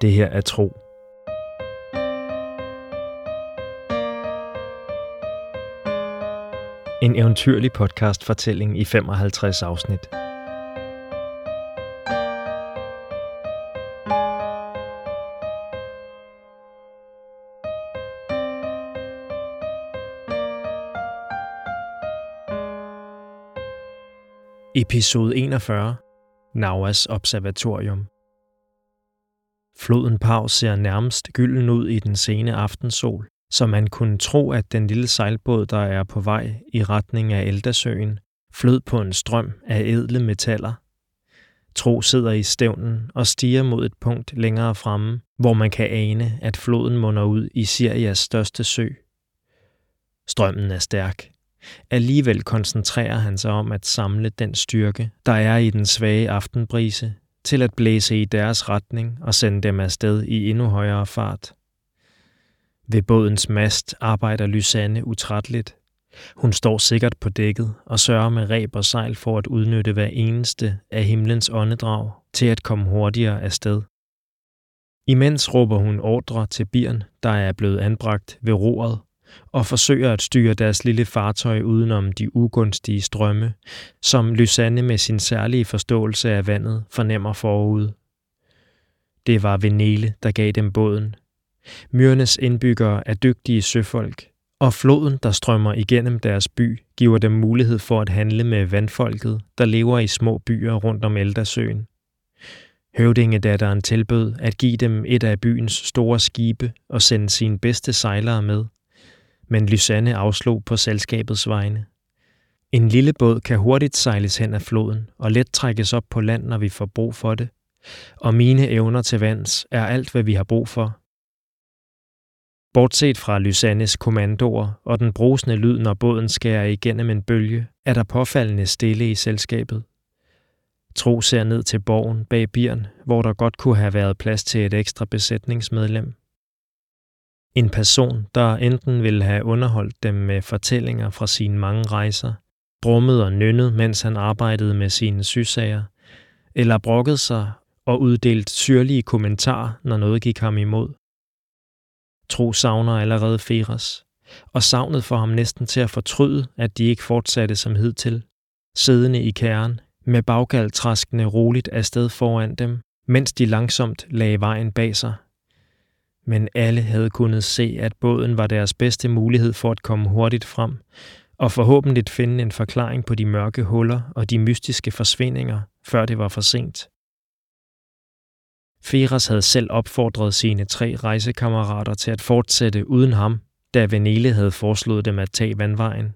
Det her er tro. En eventyrlig podcast-fortælling i 55 afsnit. Episode 41. Nauas Observatorium. Floden Pau ser nærmest gylden ud i den sene aftensol, så man kunne tro, at den lille sejlbåd, der er på vej i retning af Eldasøen, flød på en strøm af edle metaller. Tro sidder i stævnen og stiger mod et punkt længere fremme, hvor man kan ane, at floden munder ud i Sirias største sø. Strømmen er stærk. Alligevel koncentrerer han sig om at samle den styrke, der er i den svage aftenbrise, til at blæse i deres retning og sende dem afsted i endnu højere fart. Ved bådens mast arbejder Lysanne utrætteligt. Hun står sikkert på dækket og sørger med reb og sejl for at udnytte hver eneste af himlens åndedrag til at komme hurtigere afsted. Imens råber hun ordre til bieren, der er blevet anbragt ved roret, og forsøger at styre deres lille fartøj udenom de ugunstige strømme, som Lysanne med sin særlige forståelse af vandet fornemmer forud. Det var Venele, der gav dem båden. Myrnes indbyggere er dygtige søfolk, og floden, der strømmer igennem deres by, giver dem mulighed for at handle med vandfolket, der lever i små byer rundt om Eldasøen. Høvdingedatteren tilbød at give dem et af byens store skibe og sende sine bedste sejlere med – men Lysanne afslog på selskabets vegne. En lille båd kan hurtigt sejles hen ad floden og let trækkes op på land, når vi får brug for det. Og mine evner til vands er alt, hvad vi har brug for. Bortset fra Lysannes kommandoer og den brusende lyd, når båden skærer igennem en bølge, er der påfaldende stille i selskabet. Tro ser ned til borgen bag bieren, hvor der godt kunne have været plads til et ekstra besætningsmedlem. En person, der enten ville have underholdt dem med fortællinger fra sine mange rejser, brummet og nynnede, mens han arbejdede med sine sysager, eller brokket sig og uddelt syrlige kommentarer, når noget gik ham imod. Tro savner allerede Feras, og savnet for ham næsten til at fortryde, at de ikke fortsatte som hidtil, siddende i kæren, med baggaltraskende roligt afsted foran dem, mens de langsomt lagde vejen bag sig men alle havde kunnet se, at båden var deres bedste mulighed for at komme hurtigt frem, og forhåbentlig finde en forklaring på de mørke huller og de mystiske forsvindinger, før det var for sent. Feras havde selv opfordret sine tre rejsekammerater til at fortsætte uden ham, da Venele havde foreslået dem at tage vandvejen.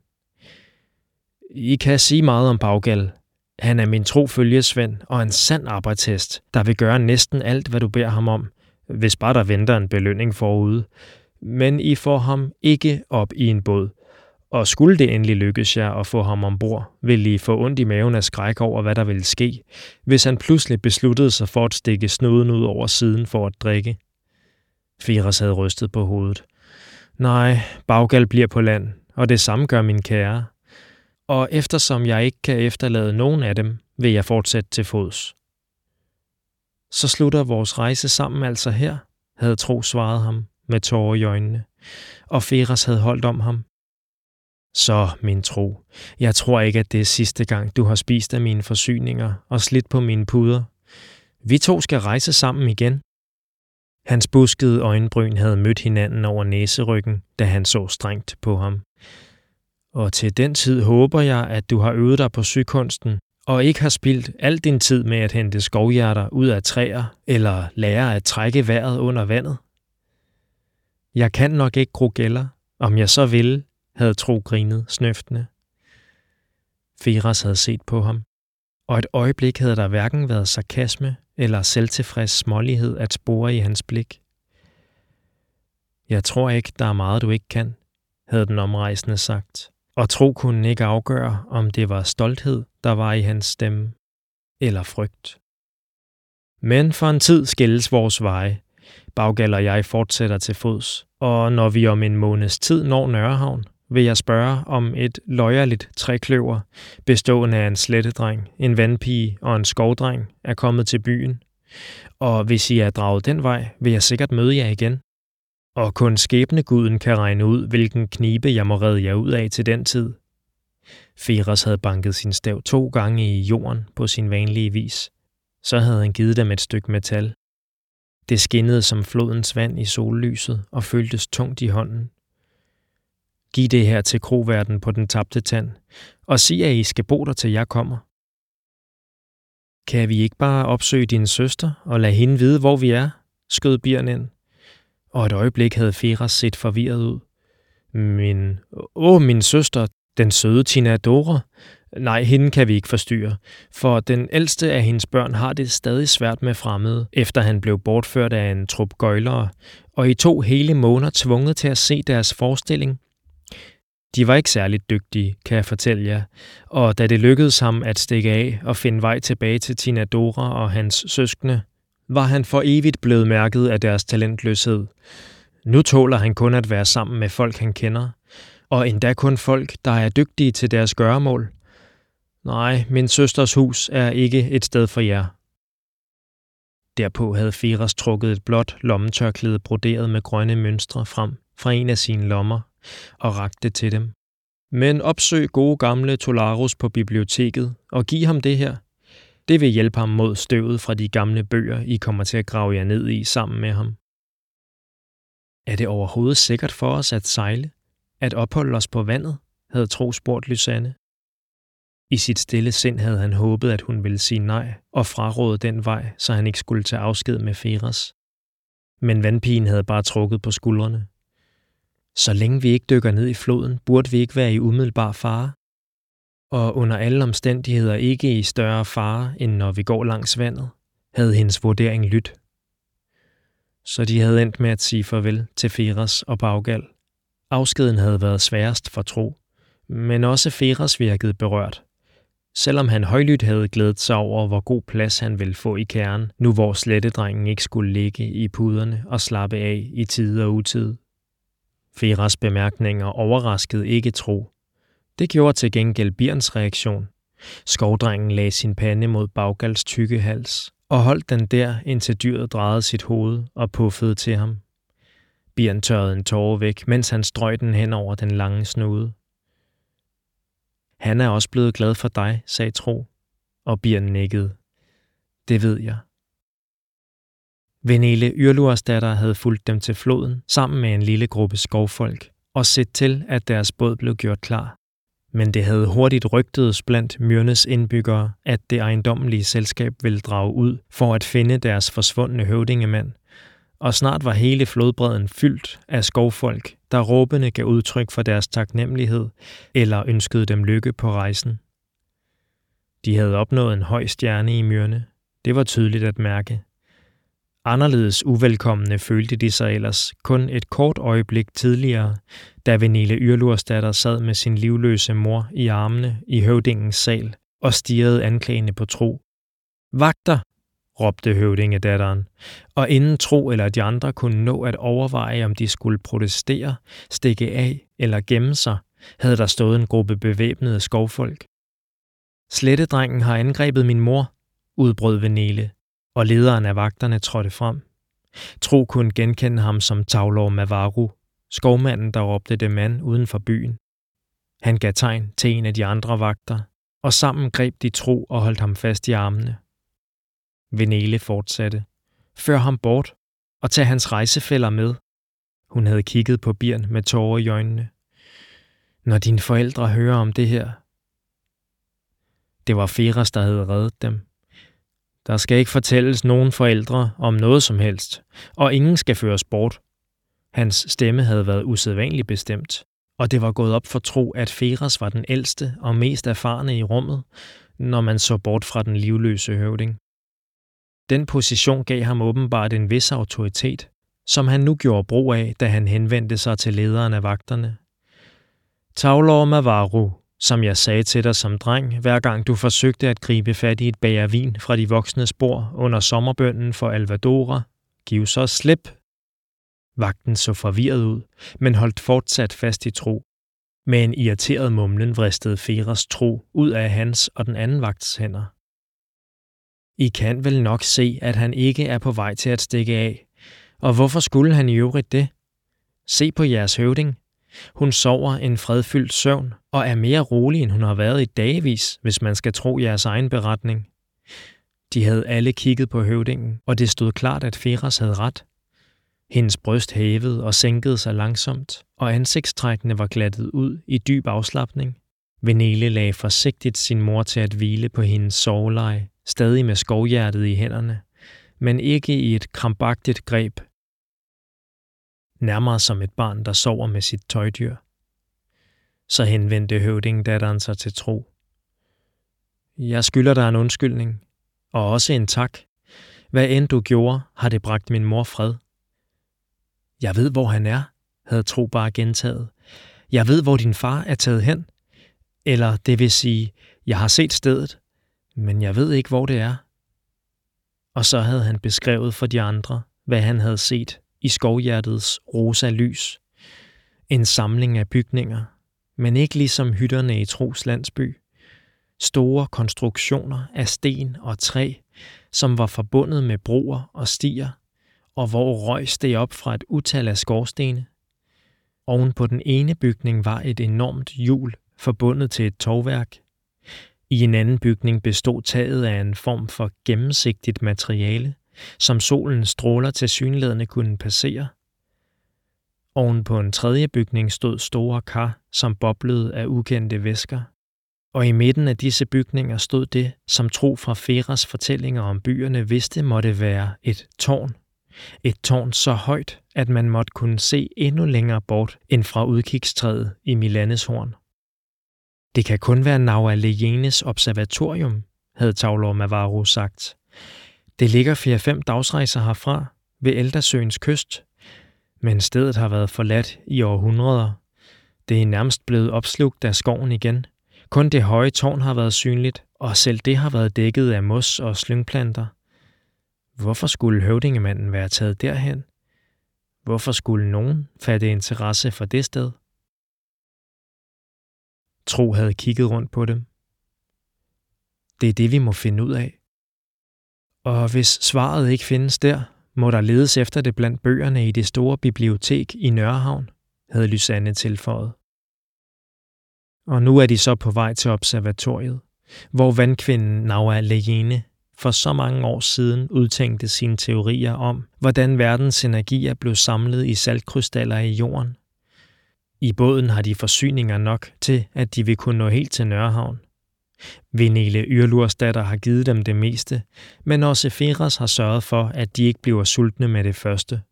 I kan sige meget om Baggal. Han er min tro følgesvend og en sand arbejdshest, der vil gøre næsten alt, hvad du beder ham om – hvis bare der venter en belønning forude. Men I får ham ikke op i en båd. Og skulle det endelig lykkes jer at få ham ombord, ville I få ondt i maven af skræk over, hvad der ville ske, hvis han pludselig besluttede sig for at stikke snuden ud over siden for at drikke. Firas havde rystet på hovedet. Nej, Baggal bliver på land, og det samme gør min kære. Og eftersom jeg ikke kan efterlade nogen af dem, vil jeg fortsætte til fods så slutter vores rejse sammen altså her, havde Tro svaret ham med tårer i øjnene, og Feras havde holdt om ham. Så, min tro, jeg tror ikke, at det er sidste gang, du har spist af mine forsyninger og slidt på mine puder. Vi to skal rejse sammen igen. Hans buskede øjenbryn havde mødt hinanden over næseryggen, da han så strengt på ham. Og til den tid håber jeg, at du har øvet dig på sykunsten og ikke har spildt al din tid med at hente skovhjerter ud af træer eller lære at trække vejret under vandet? Jeg kan nok ikke gro gælder, om jeg så ville, havde Tro grinet snøftende. Feras havde set på ham, og et øjeblik havde der hverken været sarkasme eller selvtilfreds smålighed at spore i hans blik. Jeg tror ikke, der er meget, du ikke kan, havde den omrejsende sagt og tro kunne ikke afgøre, om det var stolthed, der var i hans stemme, eller frygt. Men for en tid skilles vores veje. Baggal og jeg fortsætter til fods, og når vi om en måneds tid når Nørrehavn, vil jeg spørge om et løjerligt trækløver, bestående af en slettedreng, en vandpige og en skovdreng, er kommet til byen. Og hvis I er draget den vej, vil jeg sikkert møde jer igen. Og kun skæbneguden kan regne ud, hvilken knibe jeg må redde jer ud af til den tid. Feras havde banket sin stav to gange i jorden på sin vanlige vis. Så havde han givet dem et stykke metal. Det skinnede som flodens vand i sollyset og føltes tungt i hånden. Giv det her til kroverden på den tabte tand, og sig, at I skal bo der til jeg kommer. Kan vi ikke bare opsøge din søster og lade hende vide, hvor vi er? skød Birn ind. Og et øjeblik havde Feras set forvirret ud. Min... Åh, min søster, den søde Tina Dora. Nej, hende kan vi ikke forstyrre, for den ældste af hendes børn har det stadig svært med fremmede, efter han blev bortført af en trup gøjlere, og i to hele måneder tvunget til at se deres forestilling. De var ikke særligt dygtige, kan jeg fortælle jer, og da det lykkedes ham at stikke af og finde vej tilbage til Tina Dora og hans søskende, var han for evigt blevet mærket af deres talentløshed. Nu tåler han kun at være sammen med folk, han kender, og endda kun folk, der er dygtige til deres gøremål. Nej, min søsters hus er ikke et sted for jer. Derpå havde Firas trukket et blåt lommetørklæde broderet med grønne mønstre frem fra en af sine lommer og rakte det til dem. Men opsøg gode gamle Tolarus på biblioteket og giv ham det her. Det vil hjælpe ham mod støvet fra de gamle bøger, I kommer til at grave jer ned i sammen med ham. Er det overhovedet sikkert for os at sejle? At opholde os på vandet? havde Tro spurgt Lysanne. I sit stille sind havde han håbet, at hun ville sige nej og fraråde den vej, så han ikke skulle tage afsked med Feras. Men vandpigen havde bare trukket på skuldrene. Så længe vi ikke dykker ned i floden, burde vi ikke være i umiddelbar fare. Og under alle omstændigheder ikke i større fare, end når vi går langs vandet, havde hendes vurdering lyttet. Så de havde endt med at sige farvel til Feras og Baggal. Afskeden havde været sværest for tro, men også Feras virkede berørt. Selvom han højlydt havde glædet sig over, hvor god plads han ville få i kernen, nu hvor slettedrengen ikke skulle ligge i puderne og slappe af i tid og utid. Feras bemærkninger overraskede ikke tro. Det gjorde til gengæld Birns reaktion. Skovdrengen lagde sin pande mod Baggals tykke hals og holdt den der, indtil dyret drejede sit hoved og puffede til ham. Bjørn tørrede en tårer væk, mens han strøg den hen over den lange snude. Han er også blevet glad for dig, sagde Tro, og Bjørn nikkede. Det ved jeg. Venele Yrluers datter havde fulgt dem til floden sammen med en lille gruppe skovfolk og set til, at deres båd blev gjort klar. Men det havde hurtigt rygtedes blandt Myrnes indbyggere, at det ejendommelige selskab ville drage ud for at finde deres forsvundne høvdingemand, og snart var hele flodbredden fyldt af skovfolk, der råbende gav udtryk for deres taknemmelighed eller ønskede dem lykke på rejsen. De havde opnået en høj stjerne i Myrne. Det var tydeligt at mærke – Anderledes uvelkomne følte de sig ellers kun et kort øjeblik tidligere, da Venile Yrlursdatter sad med sin livløse mor i armene i høvdingens sal og stirrede anklagende på Tro. Vagter, råbte høvdingedatteren, og inden Tro eller de andre kunne nå at overveje, om de skulle protestere, stikke af eller gemme sig, havde der stået en gruppe bevæbnede skovfolk. Slettedrengen har angrebet min mor, udbrød Venele, og lederen af vagterne trådte frem. Tro kunne genkende ham som Tavlor Mavaru, skovmanden, der råbte det mand uden for byen. Han gav tegn til en af de andre vagter, og sammen greb de Tro og holdt ham fast i armene. Venele fortsatte. Før ham bort, og tag hans rejsefælder med. Hun havde kigget på Birn med tårer i øjnene. Når dine forældre hører om det her. Det var Feras, der havde reddet dem. Der skal ikke fortælles nogen forældre om noget som helst, og ingen skal føres bort. Hans stemme havde været usædvanligt bestemt, og det var gået op for tro, at Feras var den ældste og mest erfarne i rummet, når man så bort fra den livløse høvding. Den position gav ham åbenbart en vis autoritet, som han nu gjorde brug af, da han henvendte sig til lederen af vagterne. Tavlor Mavaru, som jeg sagde til dig som dreng, hver gang du forsøgte at gribe fat i et bager vin fra de voksne spor under sommerbønden for Alvadora, giv så slip. Vagten så forvirret ud, men holdt fortsat fast i tro. Med en irriteret mumlen vristede Feras tro ud af hans og den anden vagts hænder. I kan vel nok se, at han ikke er på vej til at stikke af. Og hvorfor skulle han i øvrigt det? Se på jeres høvding. Hun sover en fredfyldt søvn og er mere rolig, end hun har været i dagevis, hvis man skal tro jeres egen beretning. De havde alle kigget på høvdingen, og det stod klart, at Feras havde ret. Hendes bryst hævede og sænkede sig langsomt, og ansigtstrækkene var glattet ud i dyb afslappning. Venele lagde forsigtigt sin mor til at hvile på hendes soveleje, stadig med skovhjertet i hænderne, men ikke i et krampagtigt greb. Nærmere som et barn, der sover med sit tøjdyr. Så henvendte høvdingdatteren sig til tro. Jeg skylder dig en undskyldning, og også en tak. Hvad end du gjorde, har det bragt min mor fred. Jeg ved, hvor han er, havde Tro bare gentaget. Jeg ved, hvor din far er taget hen. Eller det vil sige, jeg har set stedet, men jeg ved ikke, hvor det er. Og så havde han beskrevet for de andre, hvad han havde set i skovhjertets rosa lys. En samling af bygninger, men ikke ligesom hytterne i Tros landsby. Store konstruktioner af sten og træ, som var forbundet med broer og stier, og hvor røg steg op fra et utal af skorstene. Oven på den ene bygning var et enormt hjul forbundet til et tovværk. I en anden bygning bestod taget af en form for gennemsigtigt materiale, som solens stråler til synlædende kunne passere. Oven på en tredje bygning stod store kar, som boblede af ukendte væsker. Og i midten af disse bygninger stod det, som tro fra Feras fortællinger om byerne vidste måtte være et tårn. Et tårn så højt, at man måtte kunne se endnu længere bort end fra udkigstræet i Milaneshorn. Det kan kun være Naua Lejenes observatorium, havde Tavlor Mavaro sagt. Det ligger 4-5 dagsrejser herfra ved Eldersøens kyst, men stedet har været forladt i århundreder. Det er nærmest blevet opslugt af skoven igen. Kun det høje tårn har været synligt, og selv det har været dækket af mos og slyngplanter. Hvorfor skulle høvdingemanden være taget derhen? Hvorfor skulle nogen fatte interesse for det sted? Tro havde kigget rundt på dem. Det er det, vi må finde ud af. Og hvis svaret ikke findes der, må der ledes efter det blandt bøgerne i det store bibliotek i Nørrehavn, havde Lysanne tilføjet. Og nu er de så på vej til observatoriet, hvor vandkvinden Naua Lejene for så mange år siden udtænkte sine teorier om, hvordan verdens energier blev samlet i saltkrystaller i jorden. I båden har de forsyninger nok til, at de vil kunne nå helt til Nørrehavn. Venele Yrlursdatter har givet dem det meste, men også Feras har sørget for, at de ikke bliver sultne med det første.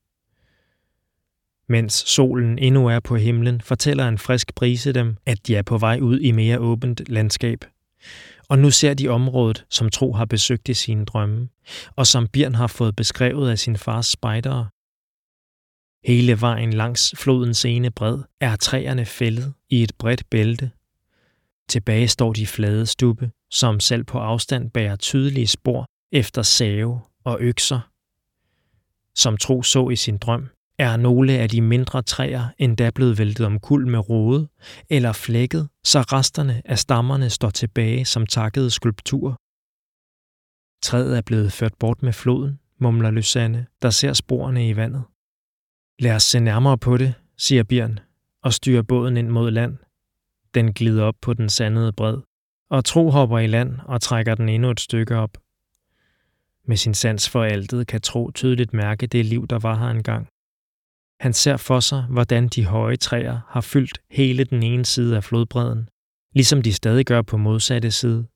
Mens solen endnu er på himlen, fortæller en frisk brise dem, at de er på vej ud i mere åbent landskab. Og nu ser de området, som Tro har besøgt i sine drømme, og som Bjørn har fået beskrevet af sin fars spejdere. Hele vejen langs flodens ene bred er træerne fældet i et bredt bælte. Tilbage står de flade stubbe, som selv på afstand bærer tydelige spor efter save og økser. Som Tro så i sin drøm, er nogle af de mindre træer endda blevet væltet om kul med rode eller flækket, så resterne af stammerne står tilbage som takkede skulpturer. Træet er blevet ført bort med floden, mumler Lysanne, der ser sporene i vandet. Lad os se nærmere på det, siger Bjørn, og styrer båden ind mod land. Den glider op på den sandede bred, og Tro hopper i land og trækker den endnu et stykke op. Med sin sans for altet kan Tro tydeligt mærke det liv, der var her engang. Han ser for sig, hvordan de høje træer har fyldt hele den ene side af flodbredden, ligesom de stadig gør på modsatte side.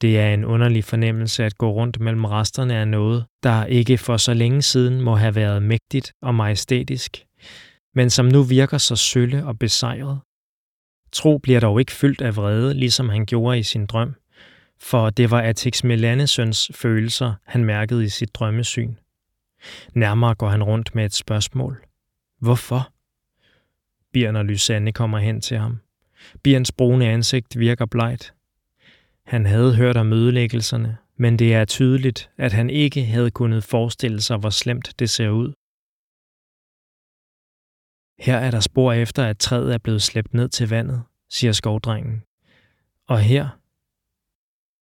Det er en underlig fornemmelse at gå rundt mellem resterne af noget, der ikke for så længe siden må have været mægtigt og majestætisk, men som nu virker så sølle og besejret. Tro bliver dog ikke fyldt af vrede, ligesom han gjorde i sin drøm, for det var Atix Melanesøns følelser, han mærkede i sit drømmesyn. Nærmere går han rundt med et spørgsmål. Hvorfor? Bjørn og Lysanne kommer hen til ham. Birns brune ansigt virker blegt. Han havde hørt om ødelæggelserne, men det er tydeligt, at han ikke havde kunnet forestille sig, hvor slemt det ser ud. Her er der spor efter, at træet er blevet slæbt ned til vandet, siger skovdrengen. Og her?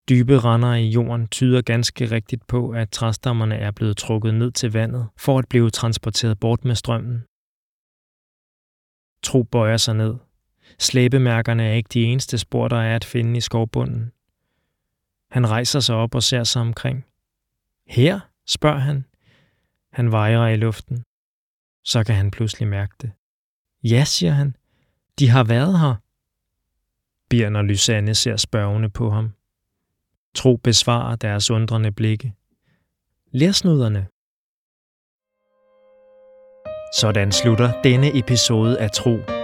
Dybe render i jorden tyder ganske rigtigt på, at træstammerne er blevet trukket ned til vandet for at blive transporteret bort med strømmen. Tro bøjer sig ned. Slæbemærkerne er ikke de eneste spor, der er at finde i skovbunden. Han rejser sig op og ser sig omkring. Her? spørger han. Han vejer i luften. Så kan han pludselig mærke det. Ja, siger han. De har været her. Birn og Lysanne ser spørgende på ham. Tro besvarer deres undrende blikke. Lærsnuderne. Sådan slutter denne episode af Tro.